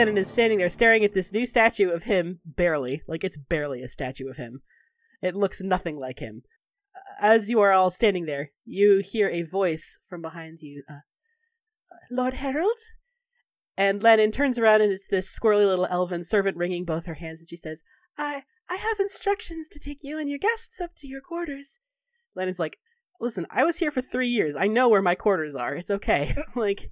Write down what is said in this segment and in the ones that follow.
Lennon is standing there staring at this new statue of him, barely. Like, it's barely a statue of him. It looks nothing like him. As you are all standing there, you hear a voice from behind you uh, Lord Herald? And Lennon turns around and it's this squirrely little elven servant wringing both her hands and she says, I I have instructions to take you and your guests up to your quarters. Lennon's like, Listen, I was here for three years. I know where my quarters are. It's okay. like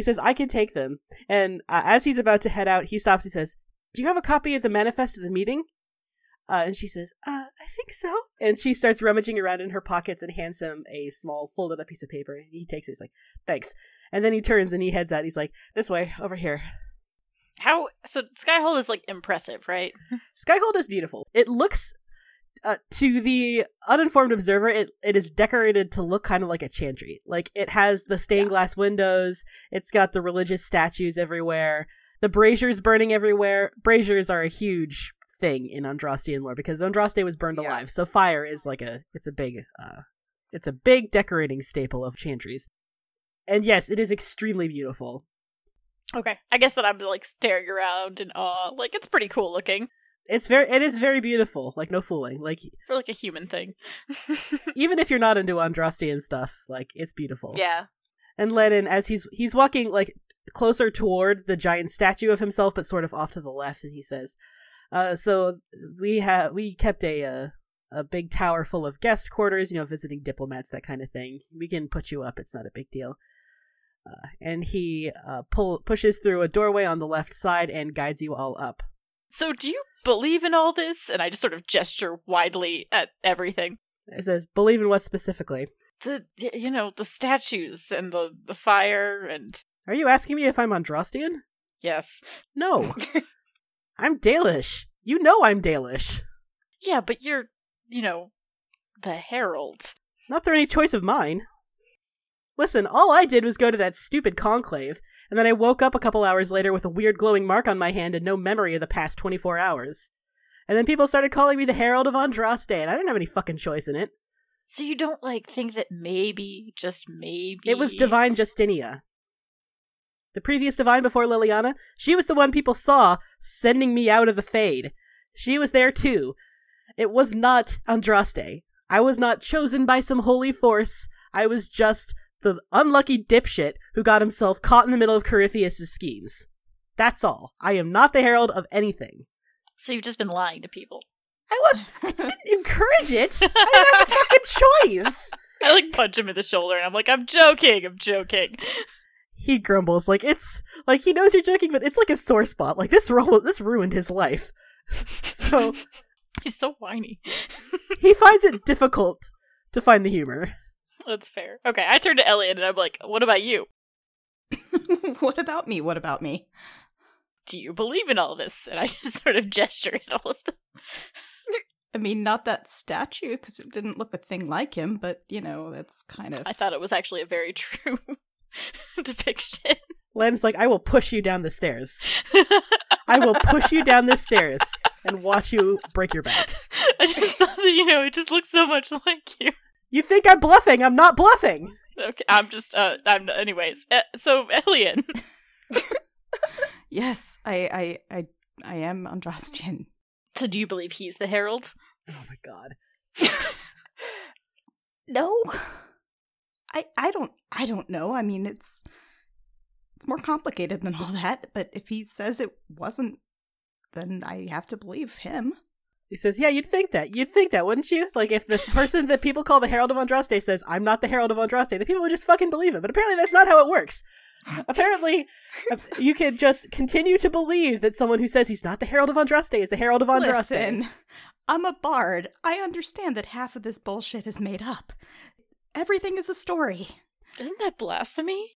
he says, I can take them. And uh, as he's about to head out, he stops. He says, Do you have a copy of the manifest of the meeting? Uh, and she says, uh, I think so. And she starts rummaging around in her pockets and hands him a small folded up piece of paper. And he takes it. He's like, thanks. And then he turns and he heads out. He's like, this way, over here. How so? Skyhold is like impressive, right? Skyhold is beautiful. It looks uh, to the uninformed observer, it, it is decorated to look kind of like a chantry. Like it has the stained yeah. glass windows. It's got the religious statues everywhere. The braziers burning everywhere. Braziers are a huge thing in Andrastian lore because Andraste was burned yeah. alive. So fire is like a it's a big uh it's a big decorating staple of chantries. And yes, it is extremely beautiful. Okay. I guess that I'm like staring around in awe. Like it's pretty cool looking. It's very it is very beautiful. Like no fooling. Like for like a human thing. even if you're not into Andrastian stuff, like it's beautiful. Yeah. And lenin as he's he's walking like closer toward the giant statue of himself but sort of off to the left and he says, uh, so we have we kept a uh, a big tower full of guest quarters, you know, visiting diplomats, that kind of thing. We can put you up; it's not a big deal. Uh, and he uh, pull pushes through a doorway on the left side and guides you all up. So, do you believe in all this? And I just sort of gesture widely at everything. It says, "Believe in what specifically?" The you know the statues and the the fire and. Are you asking me if I'm Andrastian? Yes. No. I'm Dalish. You know I'm Dalish. Yeah, but you're, you know, the Herald. Not through any choice of mine. Listen, all I did was go to that stupid conclave, and then I woke up a couple hours later with a weird glowing mark on my hand and no memory of the past 24 hours. And then people started calling me the Herald of Andraste, and I didn't have any fucking choice in it. So you don't, like, think that maybe, just maybe. It was Divine Justinia the previous divine before Leliana, she was the one people saw sending me out of the Fade. She was there too. It was not Andraste. I was not chosen by some holy force. I was just the unlucky dipshit who got himself caught in the middle of Corypheus' schemes. That's all. I am not the herald of anything. So you've just been lying to people. I was I didn't encourage it. I didn't have a fucking choice. I like punch him in the shoulder and I'm like, I'm joking, I'm joking he grumbles like it's like he knows you're joking, but it's like a sore spot. Like this ru- this ruined his life. so he's so whiny. he finds it difficult to find the humor. That's fair. Okay, I turn to Elliot and I'm like, "What about you? what about me? What about me? Do you believe in all this?" And I just sort of gesture at all of them. I mean, not that statue because it didn't look a thing like him, but you know, it's kind of. I thought it was actually a very true depiction. Len's like, I will push you down the stairs. I will push you down the stairs and watch you break your back. I just thought that, you know, it just looks so much like you. You think I'm bluffing? I'm not bluffing. Okay, I'm just, uh, I'm, anyways. Uh, so, Elian. yes, I, I, I, I am Andrastian. So, do you believe he's the Herald? Oh my god. no. I I don't I don't know. I mean, it's it's more complicated than all that, but if he says it wasn't, then I have to believe him. He says, "Yeah, you'd think that. You'd think that, wouldn't you? Like if the person that people call the Herald of Andraste says, "I'm not the Herald of Andraste," the people would just fucking believe it. But apparently, that's not how it works. apparently, you can just continue to believe that someone who says he's not the Herald of Andraste is the Herald of Andraste. Listen, I'm a bard. I understand that half of this bullshit is made up. Everything is a story. Isn't that blasphemy?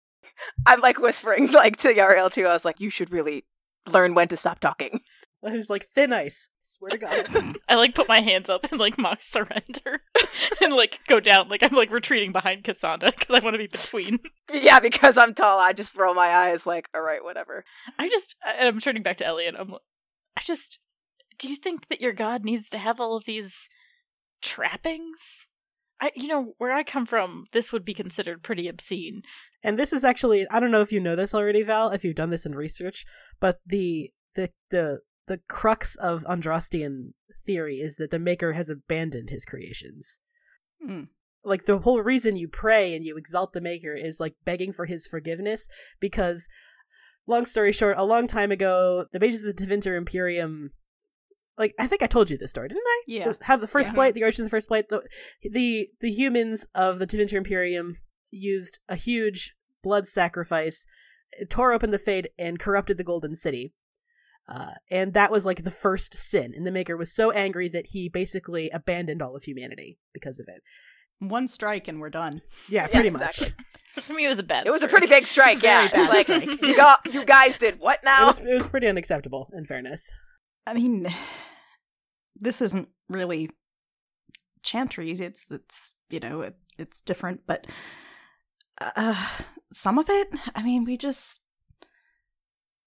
I'm like whispering like to Yariel too. I was like, you should really learn when to stop talking. And he's like thin ice. Swear to God. I like put my hands up and like mock surrender, and like go down. Like I'm like retreating behind Cassandra because I want to be between. Yeah, because I'm tall. I just roll my eyes like, all right, whatever. I just, and I'm turning back to Elliot. I'm, I just, do you think that your god needs to have all of these trappings? I, you know, where I come from, this would be considered pretty obscene. And this is actually I don't know if you know this already, Val, if you've done this in research, but the the the the crux of Andrastian theory is that the maker has abandoned his creations. Hmm. Like the whole reason you pray and you exalt the maker is like begging for his forgiveness because long story short, a long time ago, the mages of the Tevinter Imperium like I think I told you this story, didn't I? Yeah. The- How the first Yeah. blight, the origin of the first blight, the the the humans of the Tevinter Imperium used a huge blood sacrifice, tore open the Fade, and corrupted the Golden City. Uh, and that was like the first sin. And the Maker was so angry that he basically abandoned all of humanity because of it. One strike and we're done. Yeah, Yeah, pretty exactly. much. For me, it was a bad. It was a pretty big strike, It's yeah. It's like strike. you got you guys did what It now? was, it was pretty unacceptable, in fairness. I mean, this isn't really chantry. It's it's you know it, it's different, but uh, some of it. I mean, we just.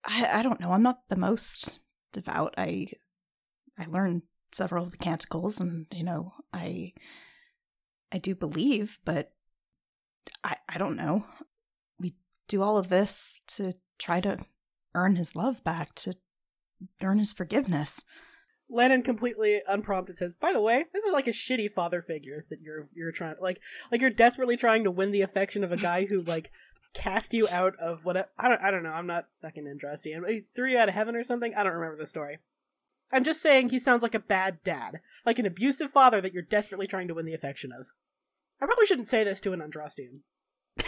I I don't know. I'm not the most devout. I I learned several of the canticles, and you know I I do believe, but I I don't know. We do all of this to try to earn his love back, to earn his forgiveness. Lennon completely unprompted says, "By the way, this is like a shitty father figure that you're you're trying like like you're desperately trying to win the affection of a guy who like cast you out of what I don't I don't know. I'm not fucking Andrastian. He threw you out of heaven or something. I don't remember the story. I'm just saying he sounds like a bad dad, like an abusive father that you're desperately trying to win the affection of. I probably shouldn't say this to an Andrastian.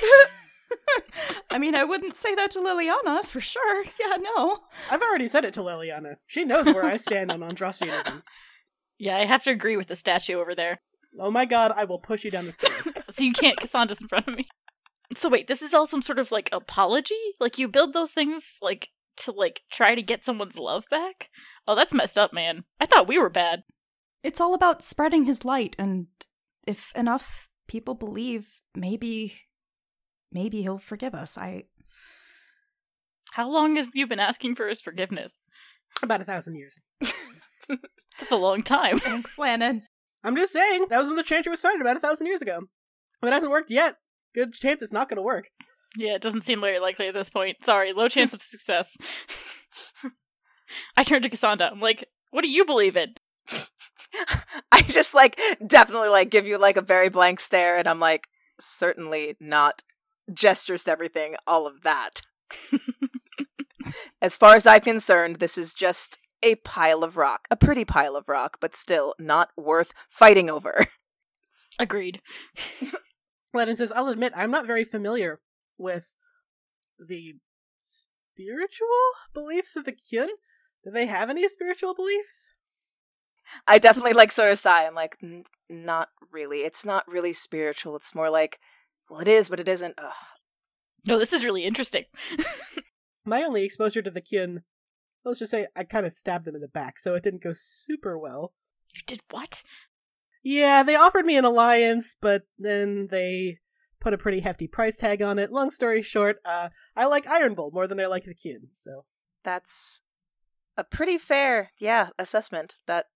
I mean, I wouldn't say that to Leliana for sure. Yeah, no. I've already said it to Leliana. She knows where I stand on Andrastianism. Yeah, I have to agree with the statue over there. Oh my god, I will push you down the stairs. So you can't Cassandra's in front of me. So wait, this is all some sort of like apology? Like you build those things like to like try to get someone's love back? Oh, that's messed up, man. I thought we were bad. It's all about spreading his light, and if enough people believe, maybe, maybe he'll forgive us. I. How long have you been asking for his forgiveness? About a thousand years. That's a long time. Thanks, Lannon. I'm just saying, that was when the Chantry was founded about a thousand years ago. If it hasn't worked yet, good chance it's not going to work. Yeah, it doesn't seem very likely at this point. Sorry, low chance of success. I turned to Cassandra. I'm like, what do you believe in? I just like definitely like give you like a very blank stare, and I'm like, certainly not gestures to everything, all of that. as far as I'm concerned, this is just a pile of rock, a pretty pile of rock, but still not worth fighting over. Agreed. Lennon says, I'll admit, I'm not very familiar with the spiritual beliefs of the Qun. Do they have any spiritual beliefs? I definitely like sort of sigh. I'm like, "N- not really. It's not really spiritual. It's more like, well, it is, but it isn't. Ugh. No, this is really interesting. My only exposure to the Qun, let's just say I kind of stabbed them in the back, so it didn't go super well. You did what? Yeah, they offered me an alliance, but then they put a pretty hefty price tag on it. Long story short, uh, I like Iron Bull more than I like the Qun, so. That's a pretty fair, yeah, assessment. That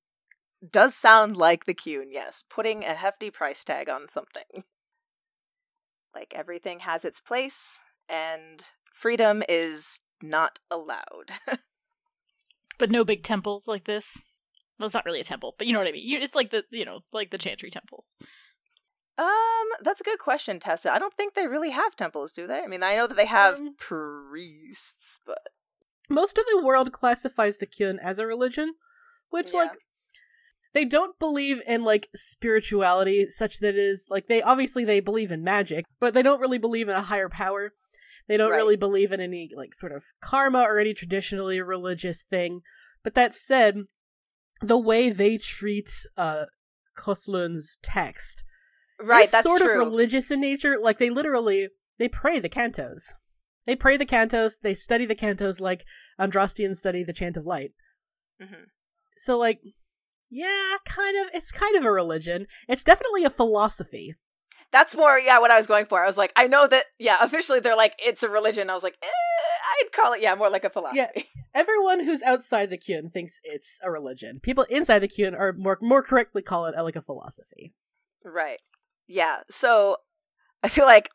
does sound like the Qun, yes. Putting a hefty price tag on something. Like everything has its place, and freedom is not allowed. But no big temples like this. Well, it's not really a temple, but you know what I mean. You- It's like the you know like the Chantry temples. um, that's a good question, Tessa. I don't think they really have temples, do they? I mean, I know that they have Um, priests, but Most of the world classifies the Qun as a religion, which, Yeah. like, they don't believe in, like, spirituality such that it is, like, they obviously they believe in magic, but they don't really believe in a higher power. They don't Right. really believe in any, like, sort of karma or any traditionally religious thing. But that said, the way they treat, uh, Koslun's text right, is that's sort true. of religious in nature. Like they literally they pray the cantos. They pray the cantos. They study the cantos like Andrastians study the chant of light. Mhm. So like, yeah, kind of. It's kind of a religion. It's definitely a philosophy. That's more, yeah, what I was going for. I was like, I know that, yeah, officially they're like, it's a religion. I was like, eh, I'd call it, yeah, more like a philosophy. Everyone who's outside the Qun thinks it's a religion. People inside the Qun are more more correctly call it uh, like a philosophy. Right. Yeah. So I feel like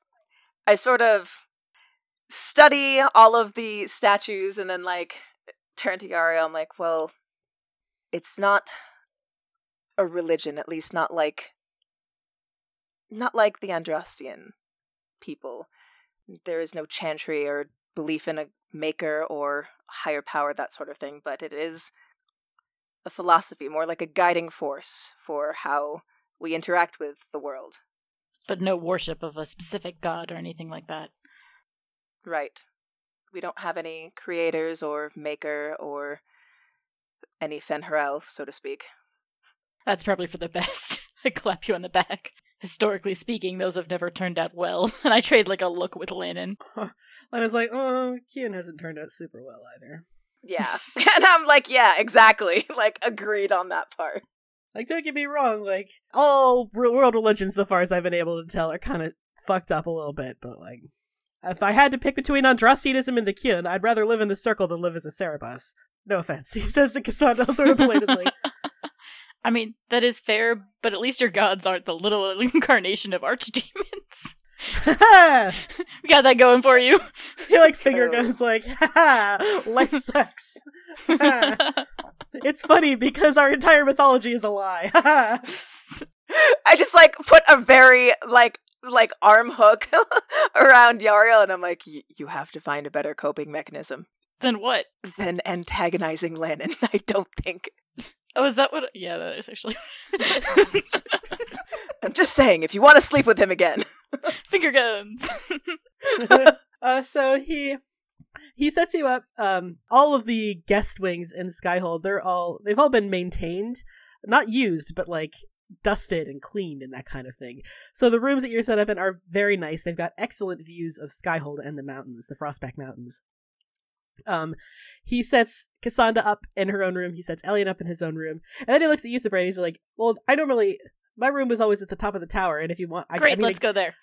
I sort of study all of the statues and then like turn to Yari. I'm like, well, it's not a religion, at least not like not like the Andrastian people. There is no chantry or belief in a maker or higher power, that sort of thing, but it is a philosophy, more like a guiding force for how we interact with the world. But no worship of a specific god or anything like that. Right. We don't have any creators or maker or any Fen'Harel, so to speak. That's probably for the best. I clap you on the back. Historically speaking, those have never turned out well, and I trade like a look with Lannon. Lana's like, uh, oh, Qun hasn't turned out super well either. Yeah. and I'm like, yeah, exactly. Like, agreed on that part. Like, don't get me wrong, like, all real world religions, so far as I've been able to tell, are kind of fucked up a little bit, but, like, if I had to pick between Andrastianism and the Qun, I'd rather live in the circle than live as a Saarebas. No offense, he says to Cassandra sort of belatedly. I mean, that is fair, but at least your gods aren't the little incarnation of archdemons. we got that going for you. he like finger guns like, ha life sucks. it's funny because our entire mythology is a lie. I just like put a very like like arm hook around Yariel and I'm like, you have to find a better coping mechanism. Then what? Than antagonizing Lannon, I don't think. Oh, is that what? Yeah, that is actually. I'm just saying, if you want to sleep with him again, finger guns. uh, so he he sets you up. Um, all of the guest wings in Skyhold, they're all they've all been maintained, not used, but like dusted and cleaned and that kind of thing. So the rooms that you're set up in are very nice. They've got excellent views of Skyhold and the mountains, the Frostback Mountains. Um, he sets Cassandra up in her own room. He sets Elian up in his own room, and then he looks at you, and He's like, "Well, I normally my room was always at the top of the tower, and if you want, I, great, I mean, let's go there.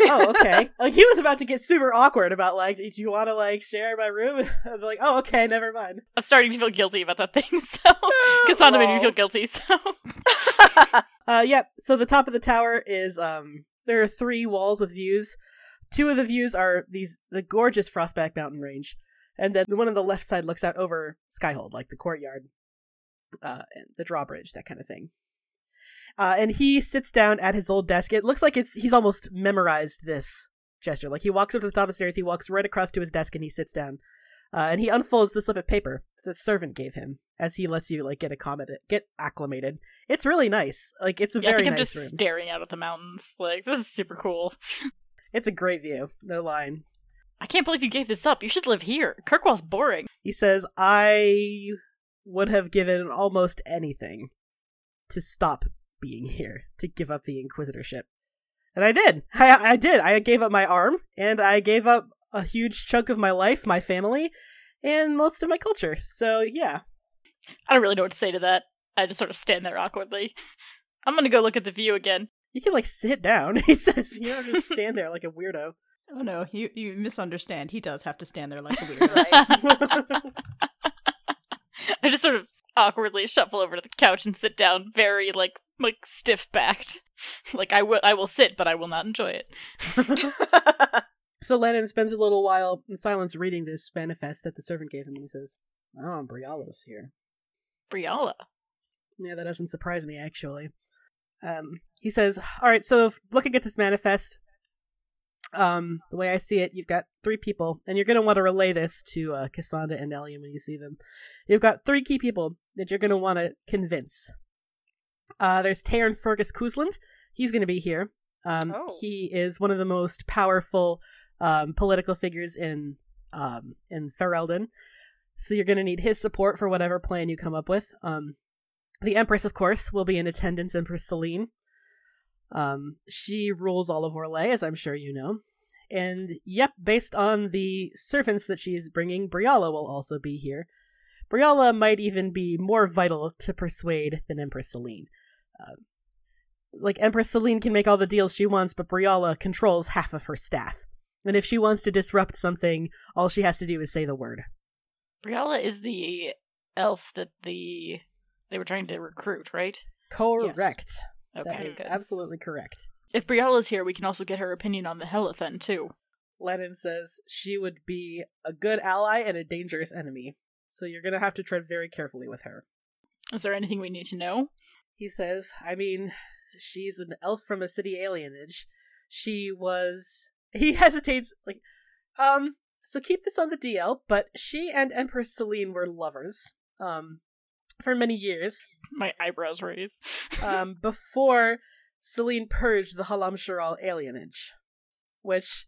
oh, okay. like he was about to get super awkward about like, do you want to like share my room? I'm like, oh, okay, never mind. I'm starting to feel guilty about that thing. So Cassandra made me feel guilty. So, uh, yeah. So the top of the tower is um, there are three walls with views. Two of the views are these the gorgeous Frostback Mountain range, and then the one on the left side looks out over Skyhold, like the courtyard, uh, and the drawbridge, that kind of thing. Uh, and he sits down at his old desk. It looks like it's he's almost memorized this gesture. Like he walks up to the top of the stairs, he walks right across to his desk, and he sits down. Uh, and he unfolds the slip of paper the servant gave him as he lets you like get accommodated, get acclimated. It's really nice. Like it's a yeah, very I think I'm nice just room. staring out at the mountains. Like this is super cool. It's a great view. No line. I can't believe you gave this up. You should live here. Kirkwall's boring. He says, "I would have given almost anything to stop being here, to give up the inquisitorship." And I did. I, I did. I gave up my arm, and I gave up a huge chunk of my life, my family, and most of my culture. So yeah. I don't really know what to say to that. I just sort of stand there awkwardly. I'm gonna go look at the view again. You can like sit down. He says, "You don't just stand there like a weirdo." Oh no, you you misunderstand. He does have to stand there like a weirdo. Right? I just sort of awkwardly shuffle over to the couch and sit down, very like like stiff backed. like I will I will sit, but I will not enjoy it. so Lennon spends a little while in silence reading this manifest that the servant gave him, and he says, "Oh, Briala's here." Briala. Yeah, that doesn't surprise me actually. Um, he says, "All right, so if, looking at this manifest, um, the way I see it, you've got three people, and you're going to want to relay this to uh, Cassandra and Elian when you see them. You've got three key people that you're going to want to convince. Uh, there's Teyrn Fergus Cousland. He's going to be here. Um, Oh. He is one of the most powerful um, political figures in um, in Ferelden. So you're going to need his support for whatever plan you come up with. Um, the Empress, of course, will be in attendance. Empress Celine. Um, she rules all of Orlais, as I'm sure you know. And yep, based on the servants that she's bringing, Briala will also be here. Briala might even be more vital to persuade than Empress Celine. Uh, like Empress Celine can make all the deals she wants, but Briala controls half of her staff. And if she wants to disrupt something, all she has to do is say the word. Briala is the elf that the they were trying to recruit, right? Correct. That Okay, is good. absolutely correct. If Briala's here, we can also get her opinion on the Helithen, too. Lennon says she would be a good ally and a dangerous enemy. So you're gonna have to tread very carefully with her. Is there anything we need to know? He says, I mean, she's an elf from a city alienage. She was. He hesitates, like, um, so keep this on the DL, but she and Empress Celine were lovers, um, for many years, My eyebrows raise. um, before Celine purged the Halamshiral alienage. Which,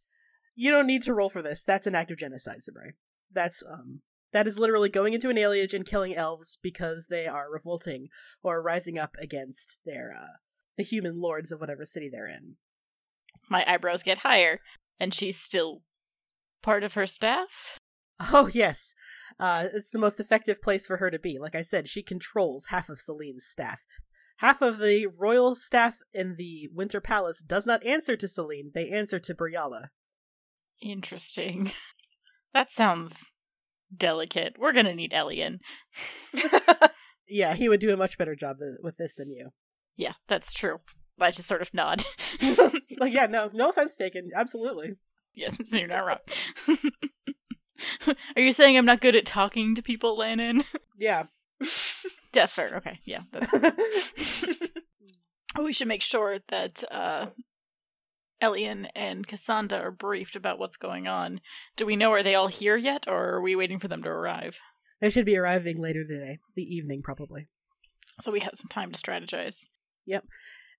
you don't need to roll for this. That's an act of genocide, Sabray. That's, um, that is literally going into an alienage and killing elves because they are revolting or rising up against their, uh, the human lords of whatever city they're in. My eyebrows get higher, and she's still part of her staff? Oh, yes. Uh, it's the most effective place for her to be. Like I said, she controls half of Celine's staff. Half of the royal staff in the Winter Palace does not answer to Celine, they answer to Briala. Interesting. That sounds delicate. We're gonna need Elian. Yeah, he would do a much better job with this than you. Yeah, that's true. I just sort of nod. like, yeah, no, no offense taken. Absolutely. yeah, so you're not wrong. Are you saying I'm not good at talking to people, Lannon? Yeah. yeah, fair. Okay, yeah. That's... we should make sure that uh, Elian and Cassandra are briefed about what's going on. Do we know are they all here yet, or are we waiting for them to arrive? they should be arriving later today. The evening, probably. So we have some time to strategize. Yep.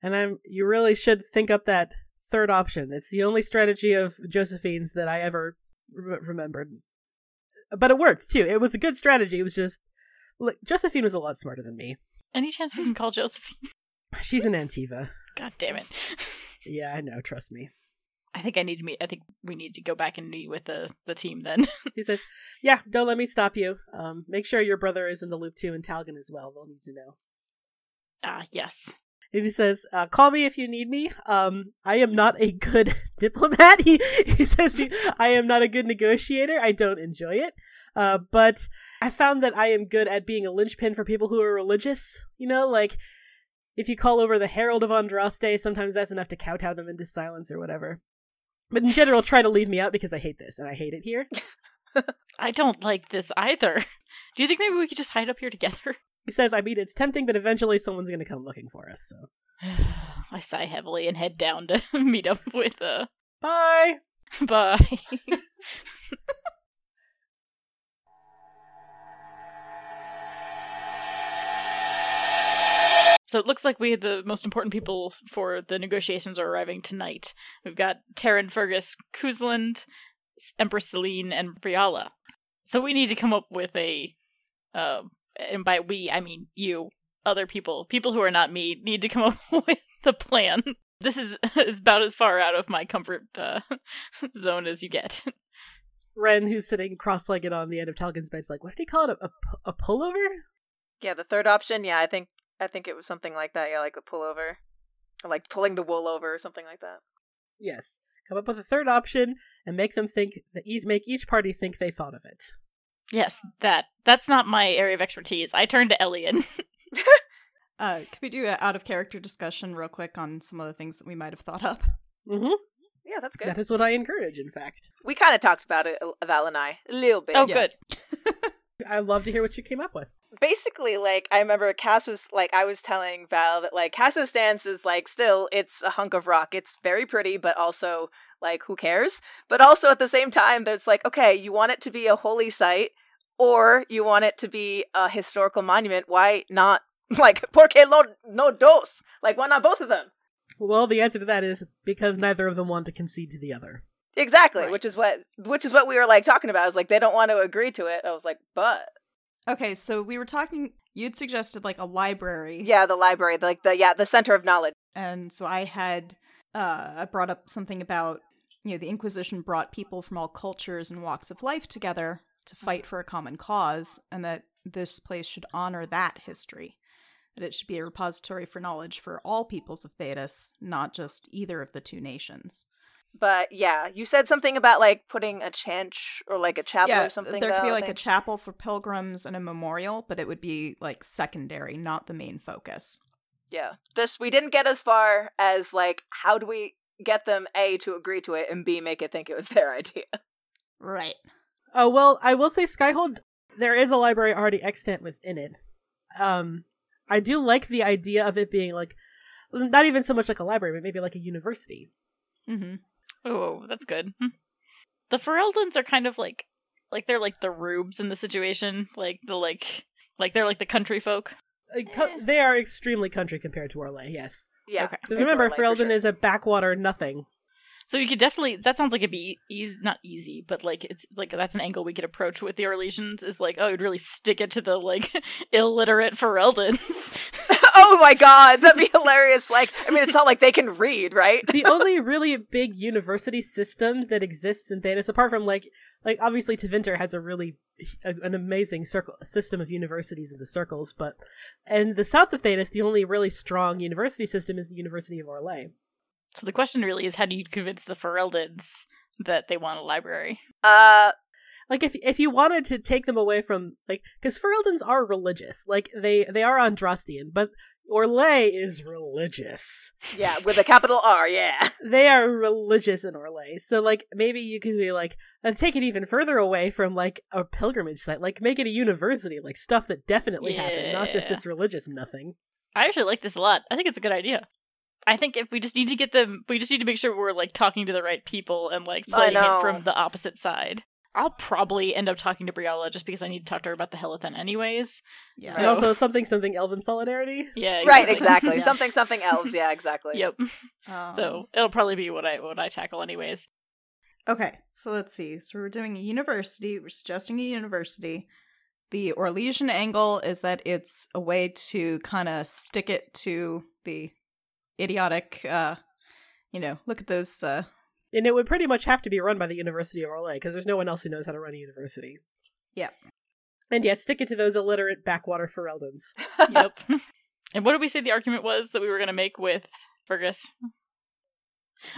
And I'm you really should think up that third option. It's the only strategy of Josephine's that I ever re- remembered. But it worked too. It was a good strategy. It was just look, Josephine was a lot smarter than me. Any chance we can call Josephine? She's an Antiva. God damn it. Yeah, I know. Trust me. I think I need to meet. I think we need to go back and meet with the the team then. He says, "Yeah, don't let me stop you. Um, make sure your brother is in the loop too, and Talgan as well. They'll need to know." ah, yes. And he says, uh, "Call me if you need me. Um, I am not a good diplomat." He he says, "I am not a good negotiator. I don't enjoy it. Uh, but I found that I am good at being a linchpin for people who are religious. You know, like if you call over the Herald of Andraste, sometimes that's enough to kowtow them into silence or whatever. But in general, try to leave me out because I hate this and I hate it here." I don't like this either. Do you think maybe we could just hide up here together? He says, "I mean, it's tempting, but eventually someone's going to come looking for us." So, I sigh heavily and head down to meet up with uh bye. bye. So it looks like we have the most important people for the negotiations are arriving tonight. We've got Teyrn Fergus, Cousland, Empress Celine, and Briala. So we need to come up with a, um, and by we I mean you, other people, people who are not me, need to come up with the plan. This is is about as far out of my comfort uh, zone as you get. Ren, who's sitting cross-legged on the end of Talgan's bed, is like, "What did he call it? A, a, a pullover?" yeah, the third option. Yeah, I think I think it was something like that. Yeah, like a pullover, or like pulling the wool over, or something like that. Yes. Come up with a third option and make them think that each make each party think they thought of it. Yes, that that's not my area of expertise. I turn to Elian. Uh, could we do an out of character discussion real quick on some of the things that we might have thought up? Mm-hmm. Yeah, that's good. That is what I encourage. In fact, we kind of talked about it, Val and I, a little bit. oh, Yeah. good. I'd love to hear what you came up with. basically like i remember cass was like i was telling val that like cass's stance is like still it's a hunk of rock it's very pretty but also like who cares but also at the same time there's like okay you want it to be a holy site or you want it to be a historical monument why not like porque lo no dos? Like why not both of them? Well, the answer to that is because neither of them want to concede to the other. exactly Right. which is what which is what we were like talking about. Is like they don't want to agree to it. I was like but. Okay, so we were talking. You'd suggested like a library, yeah the library like the yeah the center of knowledge. And so I had uh, I brought up something about you know the Inquisition brought people from all cultures and walks of life together to fight for a common cause, and that this place should honor that history. That it should be a repository for knowledge for all peoples of Thedas, not just either of the two nations. But yeah, you said something about like putting a chant or like a chapel or something. there could be though, I like a chapel for pilgrims and a memorial, but it would be like secondary, not the main focus. Yeah. This we didn't get as far as like how do we get them A to agree to it and B make it think it was their idea. Right. Oh well, I will say Skyhold. There is a library already extant within it. Um, I do like the idea of it being like not even so much like a library, but maybe like a university. Mm-hmm. Oh, that's good. Hmm. The Ferelden's are kind of like like they're like the rubes in the situation. Like the like like they're like the country folk. Like, co- they are extremely country compared to Orlais. Yes, Yeah. Okay. because remember, Orlais Ferelden sure. is a backwater nothing. So you could definitely that sounds like it'd be easy not easy, but like it's like that's an angle we could approach with the Orlesians is like, oh you'd really stick it to the like illiterate Fereldans. oh my god, that'd be hilarious. Like, I mean, it's not like they can read, right? the only really big university system that exists in Thedas, apart from like like obviously Tevinter has a really a, an amazing circle system of universities in the circles, but and the south of Thedas, the only really strong university system is the University of Orlais. So the question really is how do you convince the Fereldans that they want a library? Uh, Like if if you wanted to take them away from like because Fereldans are religious, like they they are Andrastian, but Orlais is religious. yeah, with a capital R, yeah. they are religious in Orlais. So like maybe you could be like uh, take it even further away from like a pilgrimage site, like make it a university, like stuff that definitely happened, not just this religious nothing. I actually like this a lot. I think it's a good idea. I think if we just need to get them, we just need to make sure we're like talking to the right people and like I playing it from the opposite side. I'll probably end up talking to Briala just because I need to talk to her about the Helithen anyways. Yeah. And also something something elven solidarity. Yeah, Right, exactly. Yeah. Something, something elves. Yeah, exactly. Yep. Um, So it'll probably be what I what I tackle anyways. Okay, so let's see. So we're doing a university. We're suggesting a university. The Orlesian angle is that it's a way to kind of stick it to the idiotic, uh, you know, look at those. Uh, And it would pretty much have to be run by the University of Orlais because there's no one else who knows how to run a university. Yeah. And yeah, stick it to those illiterate backwater Fereldans. Yep. and what did we say the argument was that we were going to make with Fergus?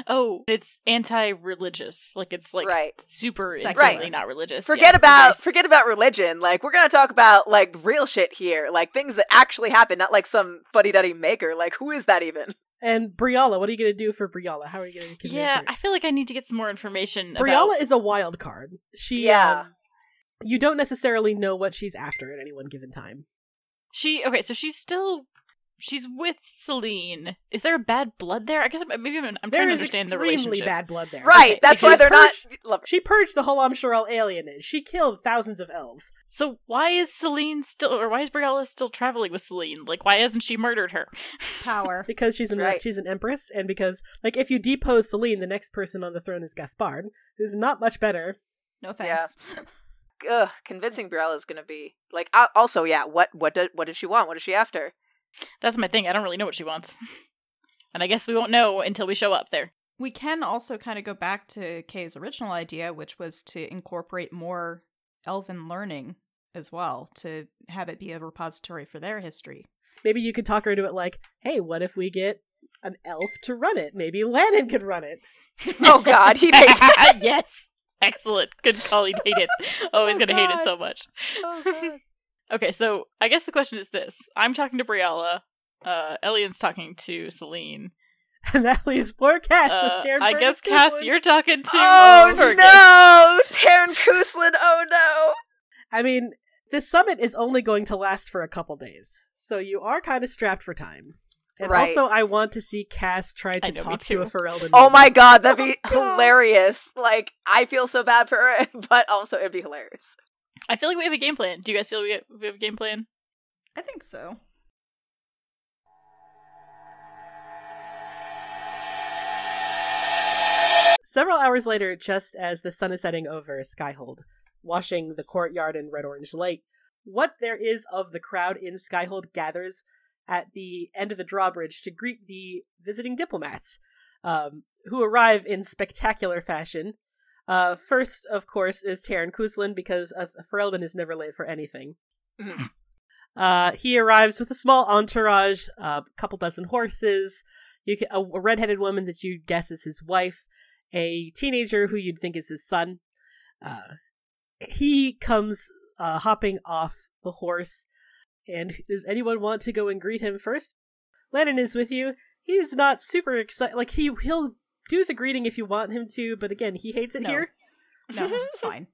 Oh, it's anti-religious. Like it's like Right. super Secular. insanely not religious. Forget Yeah, about nice. forget about religion. Like we're gonna talk about like real shit here, like things that actually happen, not like some fuddy duddy maker. Like who is that even? And Briala, what are you going to do for Briala? How are you going to convince Yeah, her? I feel like I need to get some more information. Briala about... is a wild card. She Yeah. um, you don't necessarily know what she's after at any one given time. She okay, so she's still she's with Celine. Is there a bad blood there? I guess maybe I'm, I'm trying to understand the relationship. There is extremely bad blood there. Right, Okay, that's because why they're not. first- She purged the Halamshiral alienage. She killed thousands of elves. So why is Celine still, or why is Briala still traveling with Celine? Like, why hasn't she murdered her? power. Because she's an Right. she's an empress, and because like if you depose Celine, the next person on the throne is Gaspard, who's not much better. No thanks. ugh, convincing Briala is gonna be like. Uh, also, yeah. What what did what does she want? What is she after? That's my thing. I don't really know what she wants, and I guess we won't know until we show up there. We can also kind of go back to Kay's original idea, which was to incorporate more elven learning as well, to have it be a repository for their history. Maybe you could talk her into it like, hey, what if we get an elf to run it? Maybe Lannon could run it. Oh God, he'd hate that. yes, excellent. Good call. He'd hate it. Oh, he's Oh, gonna hate it so much. Oh, God. Okay, so I guess the question is this: I'm talking to Briala. Uh, Elian's talking to Celine. And that leaves poor Cass. with Uh, I guess Cass, Goodwin. you're talking to oh Fergus. no, Teyrn Cousland. Oh no. I mean, this summit is only going to last for a couple days, so you are kind of strapped for time. And Right. also, I want to see Cass try to know, talk to a too. Ferelden. Oh my God, that'd be Oh, God. hilarious. Like I feel so bad for her, but also it'd be hilarious. I feel like we have a game plan. Do you guys feel we have, we have a game plan? I think so. Several hours later, just as the sun is setting over Skyhold, washing the courtyard in red orange light, what there is of the crowd in Skyhold gathers at the end of the drawbridge to greet the visiting diplomats, um, who arrive in spectacular fashion. Uh, first, of course, is Teyrn Cousland, because a Ferelden is never late for anything. Mhm. Uh, he arrives with a small entourage, a couple dozen horses, you can, a, a redheaded woman that you guess is his wife, a teenager who you'd think is his son. Uh, he comes uh, hopping off the horse, and does anyone want to go and greet him first? Lennon is with you. He's not super excited. Like he he'll do the greeting if you want him to, but again, he hates it No. here. No, it's fine.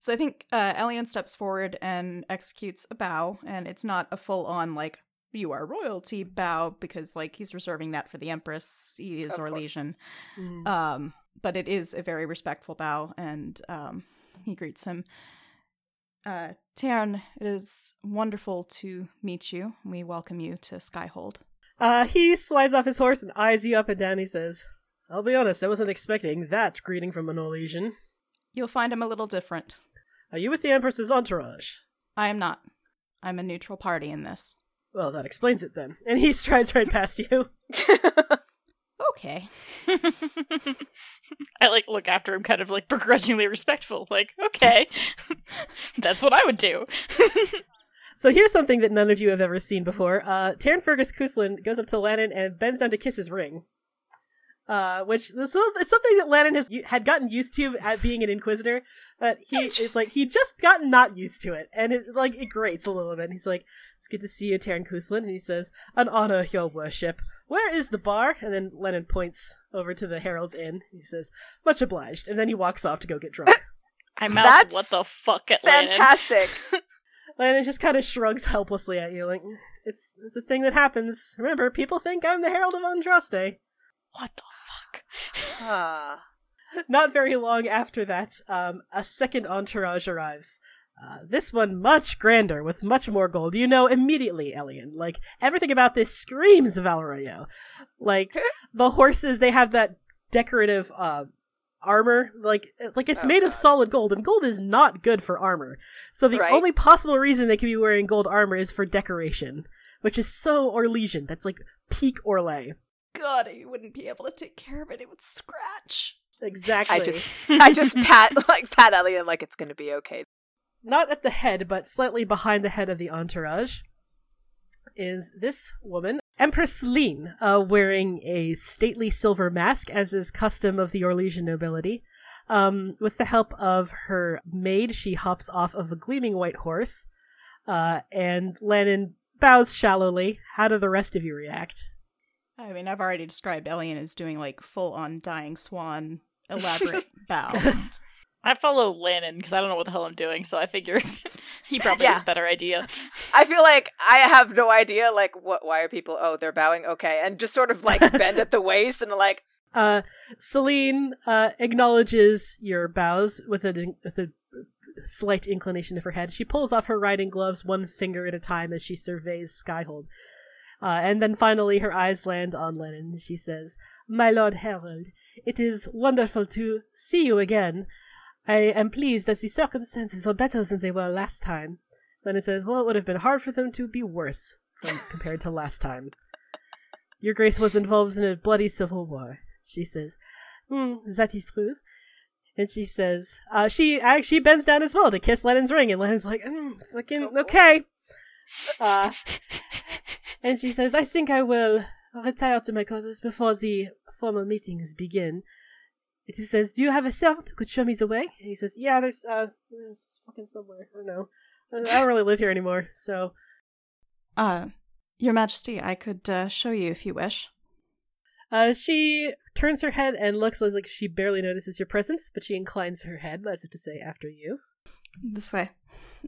So I think uh, Elian steps forward and executes a bow, and it's not a full on like you are royalty bow because like he's reserving that for the Empress. He is Of. Orlesian. Mm. Um, but it is a very respectful bow, and um, he greets him. Uh, Teyrn, it is wonderful to meet you. We welcome you to Skyhold. Uh, he slides off his horse and eyes you up and down. He says, "I'll be honest, I wasn't expecting that greeting from an Orlesian. You'll find him a little different. Are you with the Empress's entourage?" I am not. I'm a neutral party in this. Well, that explains it then. And he strides right past you. Okay. I like look after him, kind of like begrudgingly respectful. Like, okay, that's what I would do. So here's something that none of you have ever seen before. Uh, Teyrn Fergus Cousland goes up to Lannon and bends down to kiss his ring. Uh, which this is- it's something that Lannon has had gotten used to at being an Inquisitor. But he is like he just got not used to it, and it like it grates a little bit. And he's like, "It's good to see you, Teyrn Cousland." And he says, "An honor, your worship. Where is the bar?" And then Lennon points over to the Herald's Inn. He says, "Much obliged." And then he walks off to go get drunk. I mouth That's what the fuck at Lennon. Fantastic. Lennon just kind of shrugs helplessly at you, like it's it's a thing that happens. Remember, people think I'm the Herald of Andraste. What the fuck? Not very long after that, um, a second entourage arrives. Uh, this one much grander, with much more gold. You know immediately, Elian. Like everything about this screams Val Royeaux. Like the horses, they have that decorative uh, armor. Like like it's Oh, made of solid gold, and gold is not good for armor. So the Right. only possible reason they could be wearing gold armor is for decoration, which is so Orlesian. That's like peak Orlais. God, I wouldn't be able to take care of it. It would scratch. Exactly. I just I just pat like pat Elliot like it's gonna be okay. not at the head, but slightly behind the head of the entourage, is this woman, Empress Celine, uh, wearing a stately silver mask, as is custom of the Orlesian nobility. Um, with the help of her maid, she hops off of a gleaming white horse, uh, and Lennon bows shallowly. How do the rest of you react? I mean, I've already described Elian as doing like full on dying swan elaborate bow. I follow Lennon because I don't know what the hell I'm doing, so I figure he probably Yeah. has a better idea. I feel like I have no idea like what why are people oh they're bowing okay and just sort of like bend at the waist and like Uh, Celine uh, acknowledges your bows with a with a slight inclination of her head. She pulls off her riding gloves one finger at a time as she surveys Skyhold. Uh, and then finally her eyes land on Lennon. She says, My Lord Herald, it is wonderful to see you again. I am pleased that the circumstances are better than they were last time. Lennon says, Well, it would have been hard for them to be worse from, compared to last time. Your Grace was involved in a bloody civil war. She says, hmm, that is true. And she says, uh, she actually bends down as well to kiss Lennon's ring, and Lennon's like, mm, fucking, okay. Uh, and she says, I think I will retire to my quarters before the formal meetings begin. And she says, Do you have a servant who could show me the way? And he says, Yeah, there's, uh, there's fucking somewhere. I don't know. I don't really live here anymore, so. Uh, Your Majesty, I could uh, show you if you wish. Uh, she turns her head and looks like she barely notices your presence, but she inclines her head as if to say, after you. This way.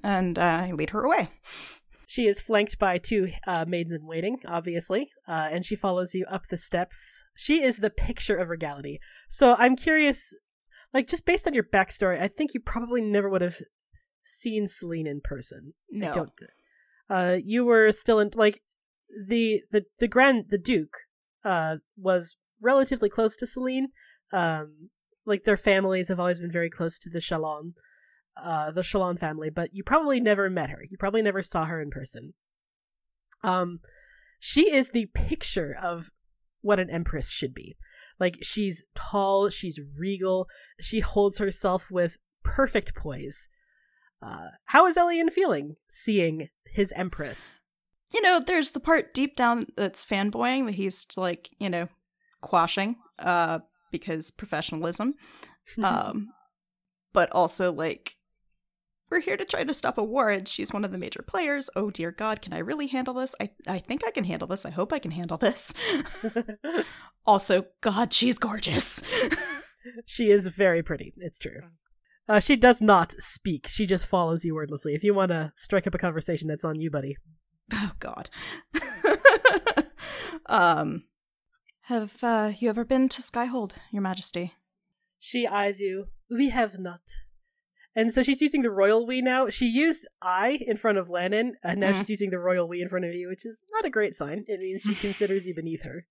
And uh, I lead her away. She is flanked by two uh, maids in waiting, obviously, uh, and she follows you up the steps. She is the picture of regality. So I'm curious, like, just based on your backstory, I think you probably never would have seen Celine in person. No. I don't. Uh, you were still in like the the the grand the Duke uh was relatively close to Celine. Um, like their families have always been very close to the Chalon, uh, the Shalon family. But you probably never met her. You probably never saw her in person. Um, she is the picture of what an empress should be. Like she's tall, she's regal, she holds herself with perfect poise. Uh, how is Elian feeling seeing his empress? You know, there's the part deep down that's fanboying that he's like, you know, quashing, uh, because professionalism. Um, but also like we're here to try to stop a war, and she's one of the major players. Oh dear God, can I really handle this? I I think I can handle this. I hope I can handle this. also, God, she's gorgeous. she is very pretty. It's true. Uh, she does not speak. She just follows you wordlessly. If you want to strike up a conversation, that's on you, buddy. Oh God. um, have uh, you ever been to Skyhold, Your Majesty? She eyes you. We have not. And so she's using the royal we now. She used I in front of Lannon, and now Mhm. she's using the royal we in front of you, which is not a great sign. It means she considers you beneath her.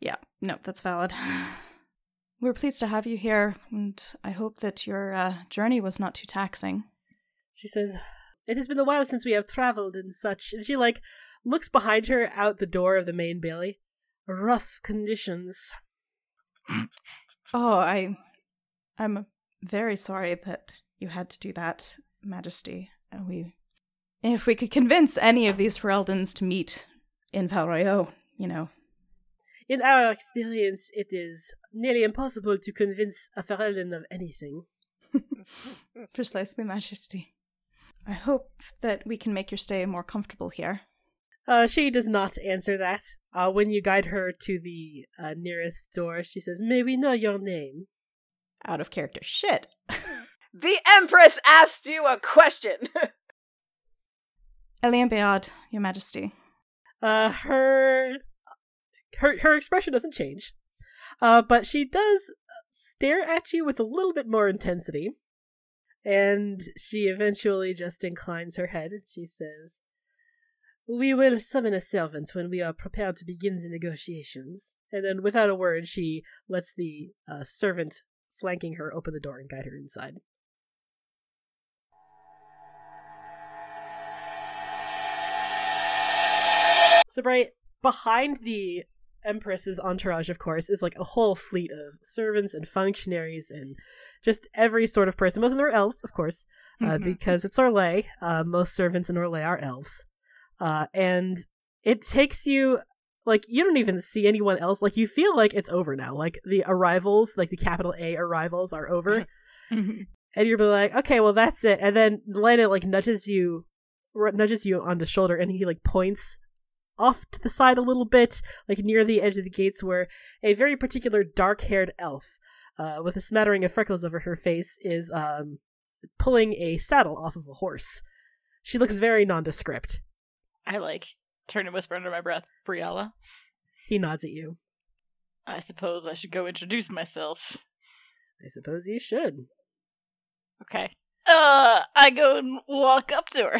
Yeah, no, that's valid. We're pleased to have you here, and I hope that your uh, journey was not too taxing. She says, It has been a while since we have traveled and such. And she, like, looks behind her out the door of the main bailey. Rough conditions. Oh, I, I'm very sorry that you had to do that, Majesty. We, if we could convince any of these Fereldans to meet in Val Royeaux, you know, In our experience, it is nearly impossible to convince a Ferelden of anything. precisely, Majesty. I hope that we can make your stay more comfortable here. Uh, she does not answer that. Uh, when you guide her to the uh, nearest door, she says, May we know your name? Out of character. Shit. The Empress asked you a question. Elian Beard, Your Majesty. Uh, her, her, her expression doesn't change. Uh, but she does stare at you with a little bit more intensity. And she eventually just inclines her head. And she says, We will summon a servant when we are prepared to begin the negotiations. And then, without a word, she lets the uh, servant flanking her open the door and guide her inside. So, right behind the Empress's entourage, of course, is like a whole fleet of servants and functionaries and just every sort of person. Most of them are elves, of course, uh, Mhm. because it's Orlais. Uh, most servants in Orlais are elves. Uh, and it takes you, like, you don't even see anyone else. Like, you feel like it's over now. Like, the arrivals, like the capital A arrivals are over. and you're like, okay, well, that's it. And then Lena, like, nudges you, nudges you on the shoulder and he, like, points off to the side a little bit, like near the edge of the gates, where a very particular dark haired elf, uh, with a smattering of freckles over her face, is um, pulling a saddle off of a horse. She looks very nondescript. I like turn and whisper under my breath, Briala. He nods at you. I suppose I should go introduce myself. I suppose you should. Okay. Uh, I go and walk up to her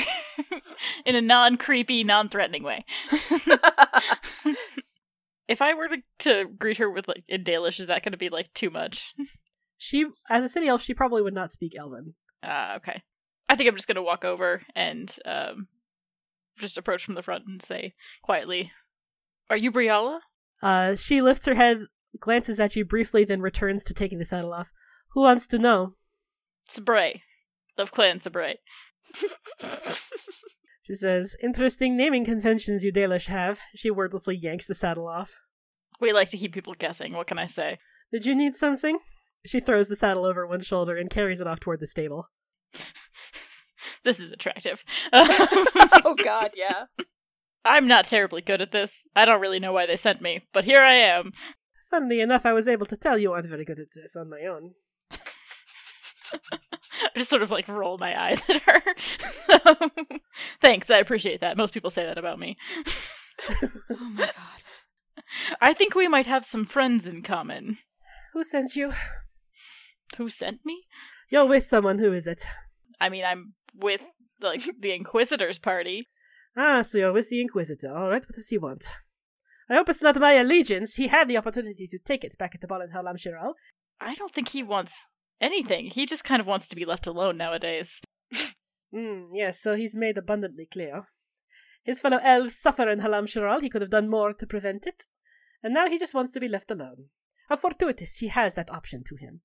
in a non-creepy, non-threatening way. if I were to, to greet her with like in Dalish, is that going to be like too much? She, as a city elf, she probably would not speak Elven. Uh, okay. I think I'm just going to walk over and um, just approach from the front and say quietly, "Are you Briala?" Uh, she lifts her head, glances at you briefly, then returns to taking the saddle off. Who wants to know? Sabrae, of Clan Sabrae. She says, Interesting naming conventions you Dalish have. She wordlessly yanks the saddle off. We like to keep people guessing. What can I say? Did you need something? She throws the saddle over one shoulder and carries it off toward the stable. This is attractive. oh god, yeah. I'm not terribly good at this. I don't really know why they sent me, but here I am. Funnily enough, I was able to tell you aren't very good at this on my own. I just sort of like roll my eyes at her. Thanks, I appreciate that. Most people say that about me. Oh my god. I think we might have some friends in common. Who sent you? Who sent me? You're with someone. Who is it? I mean, I'm with like the Inquisitor's party. Ah, so you're with the Inquisitor. All right, what does he want? I hope it's not my allegiance. He had the opportunity to take it back at the ball in Halamshiral. I don't think he wants anything. He just kind of wants to be left alone nowadays. Hmm, yes, so he's made abundantly clear. His fellow elves suffer in Halamshiral. He could have done more to prevent it. And now he just wants to be left alone. How fortuitous he has that option to him.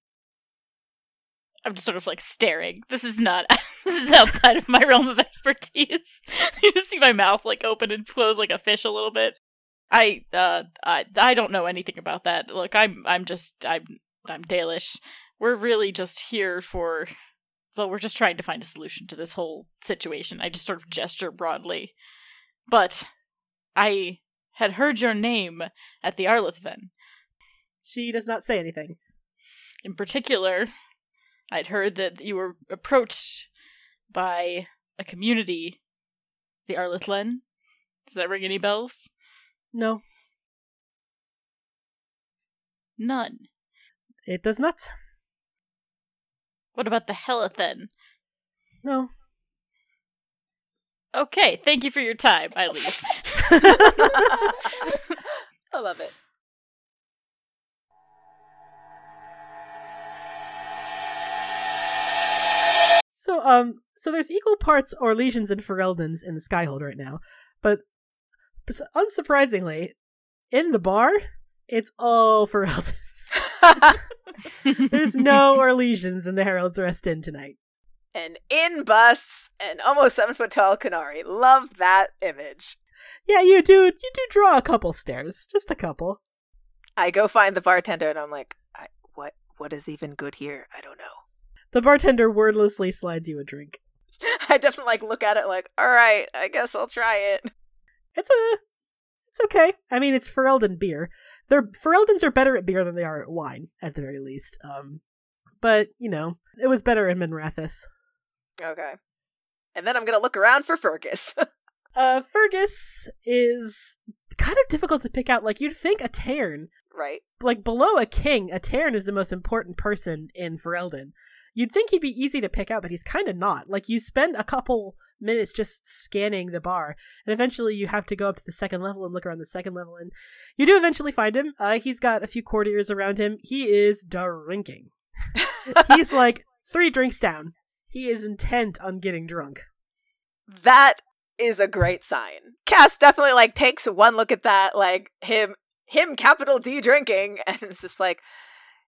I'm just sort of like staring. This is not. this is outside of my realm of expertise. you just see my mouth like open and close like a fish a little bit. I uh I I don't know anything about that. Look, I'm I'm just I'm I'm Dalish. We're really just here for well, we're just trying to find a solution to this whole situation. I just sort of gesture broadly. But I had heard your name at the Arlathvhen. She does not say anything. In particular, I'd heard that you were approached by a community, the Arlithlen. Does that ring any bells? No, None. it does not. What about the Helithen? No. Okay, thank you for your time. I leave. I love it. So, um, so there's equal parts Orlesians and Fereldans in the Skyhold right now, but unsurprisingly, in the bar, it's all Fereldans. There's no Orlesians in the Herald's Rest Inn tonight. and in busts an almost seven foot tall Canary. Love that image. Yeah, you do. You do draw a couple stares, just a couple. I go find the bartender and I'm like, I, what? What is even good here? I don't know. The bartender wordlessly slides you a drink. I definitely like look at it like, all right, I guess I'll try it. It's a, it's okay. I mean, it's Ferelden beer. They're Fereldans are better at beer than they are at wine, at the very least. Um, but you know, it was better in Minrathous. Okay. And then I'm gonna look around for Fergus. Uh, Fergus is kind of difficult to pick out. Like you'd think a Teyrn, right. like below a king, a Teyrn is the most important person in Ferelden. You'd think he'd be easy to pick out, but he's kind of not. Like you spend a couple minutes just scanning the bar, and eventually you have to go up to the second level and look around the second level, and you do eventually find him. Uh, he's got a few courtiers around him. He is drinking. he's like three drinks down. He is intent on getting drunk. that is a great sign. Cass definitely like takes one look at that, like him him capital D drinking, and it's just like,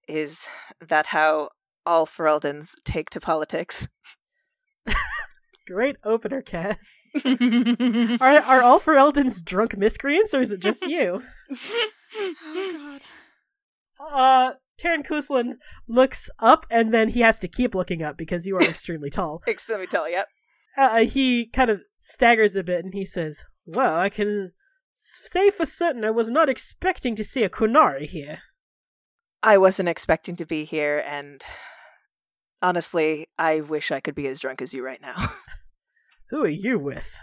is that how all Fereldans take to politics? Great opener, Cass. Are are all Fereldans drunk miscreants, or is it just you? Oh god. Uh, Teyrn Cousland looks up, and then he has to keep looking up because you are extremely tall. Extremely tall. yep. Uh, he kind of staggers a bit, and he says, "Well, I can say for certain I was not expecting to see a Qunari here." I wasn't expecting to be here, and honestly, I wish I could be as drunk as you right now. Who are you with?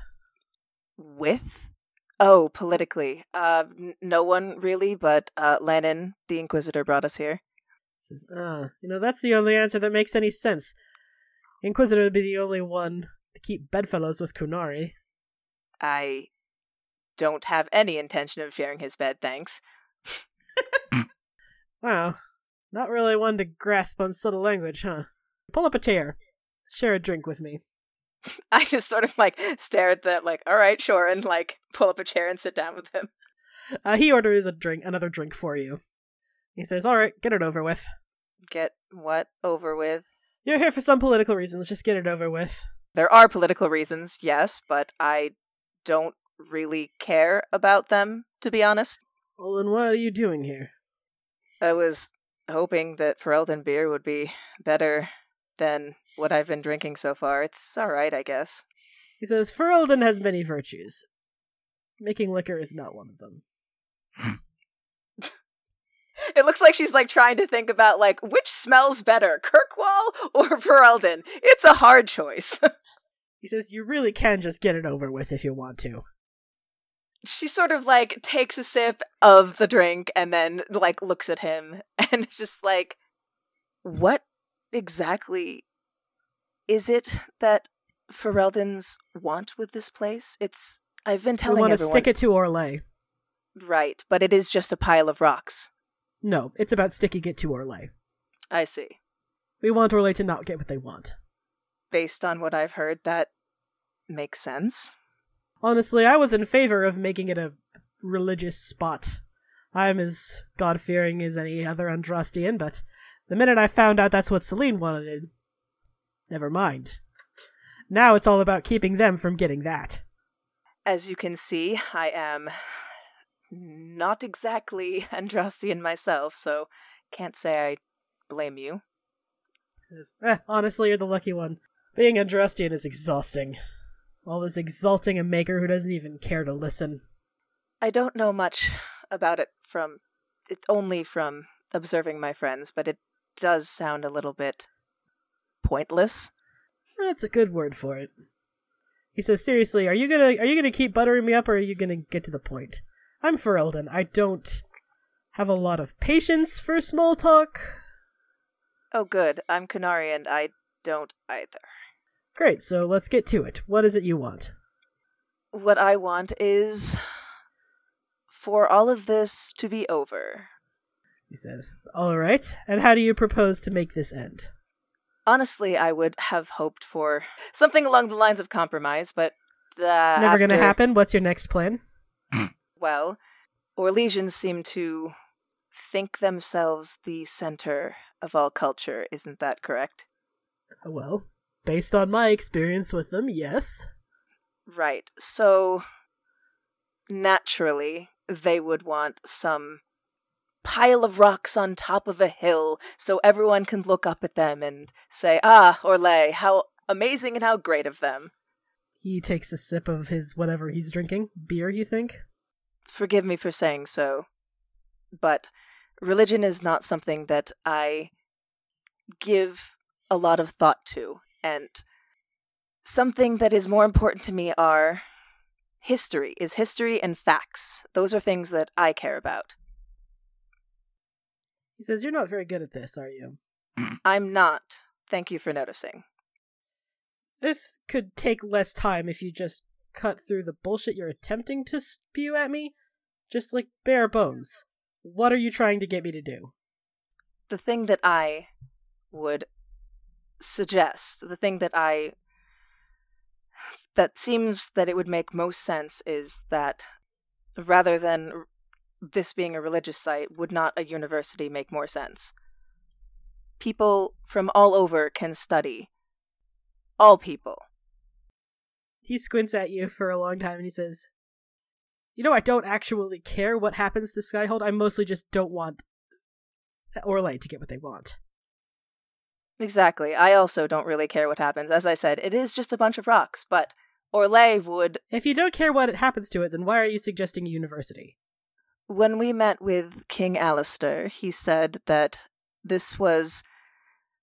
With? Oh, politically. Uh, n- no one really, but uh, Lennon, the Inquisitor, brought us here. Says, "Ah, you know that's the only answer that makes any sense. Inquisitor would be the only one to keep bedfellows with Qunari." I don't have any intention of sharing his bed, thanks. Wow, not really one to grasp on subtle language, huh? Pull up a chair. Share a drink with me. I just sort of like stare at that, like, all right, sure, and like pull up a chair and sit down with him. Uh, he orders a drink, another drink for you. He says, "All right, get it over with. Get what over with? You're here for some political reason. Let's just get it over with." There are political reasons, yes, but I don't really care about them, to be honest. Well, then what are you doing here? I was hoping that Ferelden beer would be better than what I've been drinking so far. It's alright, I guess. He says, Ferelden has many virtues. Making liquor is not one of them. It looks like she's like trying to think about like which smells better, Kirkwall or Ferelden. It's a hard choice. He says, You really can just get it over with if you want to. she sort of like takes a sip of the drink and then like looks at him and it's just like what exactly is it that Ferelden's want with this place? It's I've been telling We want to stick it to Orlais. right, but it is just a pile of rocks. No, it's about sticking it to Orlais. I see. We want Orlais to not get what they want. Based on what I've heard, that makes sense. Honestly, I was in favor of making it a religious spot. I'm as God fearing as any other Andrastian, but the minute I found out that's what Celene wanted, never mind. Now it's all about keeping them from getting that. As you can see, I am not exactly Andrastian myself, so can't say I blame you. Eh, honestly, you're the lucky one. Being Andrastian is exhausting. All this exalting a maker who doesn't even care to listen. I don't know much about it from it's only from observing my friends, but it does sound a little bit pointless. That's a good word for it. He says, "Seriously, are you gonna are you gonna keep buttering me up, or are you gonna get to the point? I'm Ferelden. I don't have a lot of patience for small talk. Oh, good. I'm Qunari, and I don't either. Great. So let's get to it. What is it you want? What I want is for all of this to be over. He says, "All right. And how do you propose to make this end?" Honestly, I would have hoped for something along the lines of compromise, but uh, Never gonna happen. What's your next plan? Well, Orlesians seem to think themselves the center of all culture. Isn't that correct? Well, based on my experience with them, yes. Right. So naturally, they would want some pile of rocks on top of a hill so everyone can look up at them and say, "Ah, Orlais, how amazing and how great of them." He takes a sip of his whatever he's drinking. Beer, you think? Forgive me for saying so, but religion is not something that I give a lot of thought to, and something that is more important to me are history, is history and facts. Those are things that I care about. He says, You're not very good at this, are you? I'm not. Thank you for noticing. This could take less time if you just cut through the bullshit you're attempting to spew at me. Just like bare bones. What are you trying to get me to do? The thing that I would suggest, the thing that I that seems that it would make most sense is that rather than this being a religious site, would not a university make more sense? People from all over can study. All people. He squints at you for a long time and he says, You know, I don't actually care what happens to Skyhold. I mostly just don't want Orlais to get what they want. Exactly. I also don't really care what happens. As I said, it is just a bunch of rocks, but Orlais would If you don't care what happens to it, then why are you suggesting a university? When we met with King Alistair, he said that this was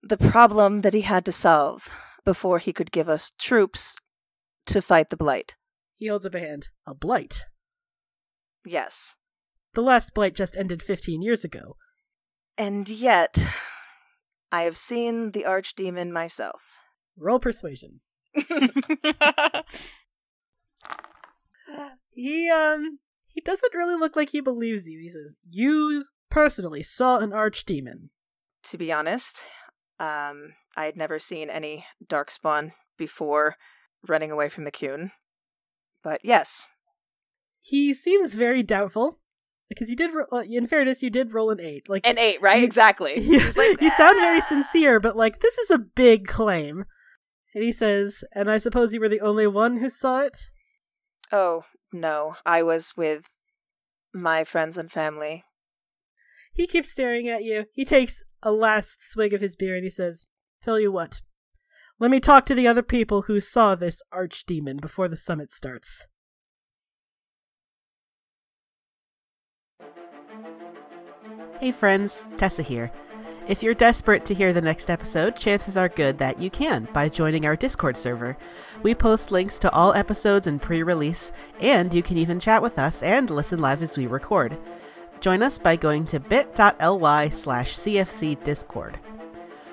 the problem that he had to solve before he could give us troops to fight the Blight. He holds up a hand. A blight. Yes. The last blight just ended 15 years ago. And yet, I have seen the Archdemon myself. Roll persuasion. He, um, he doesn't really look like he believes you. He says, You personally saw an archdemon. To be honest, um, I had never seen any Darkspawn before running away from the Qun. But yes, He seems very doubtful. Because you did, ro- in fairness, you did roll an eight. Like an eight, right? You- exactly. You, like, you sound very sincere, but like this is a big claim. And he says, "And I suppose you were the only one who saw it." Oh, no. I was with my friends and family. He keeps staring at you. He takes a last swig of his beer and he says, "Tell you what, let me talk to the other people who saw this archdemon before the summit starts." Hey friends, Tessa here. If you're desperate to hear the next episode, chances are good that you can by joining our Discord server. We post links to all episodes and pre release, and you can even chat with us and listen live as we record. Join us by going to bit.ly slash CFC Discord.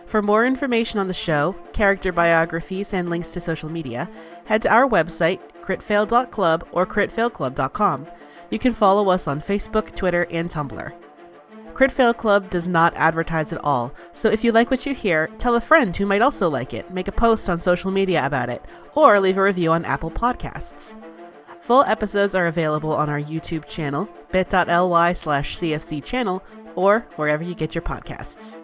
For more information on the show, character biographies, and links to social media, head to our website, critfail.club or critfailclub.com. You can follow us on Facebook, Twitter, and Tumblr. Crit Fail Club does not advertise at all, so if you like what you hear, tell a friend who might also like it, make a post on social media about it, or leave a review on Apple Podcasts. Full episodes are available on our YouTube channel, bit.ly slash CFC channel, or wherever you get your podcasts.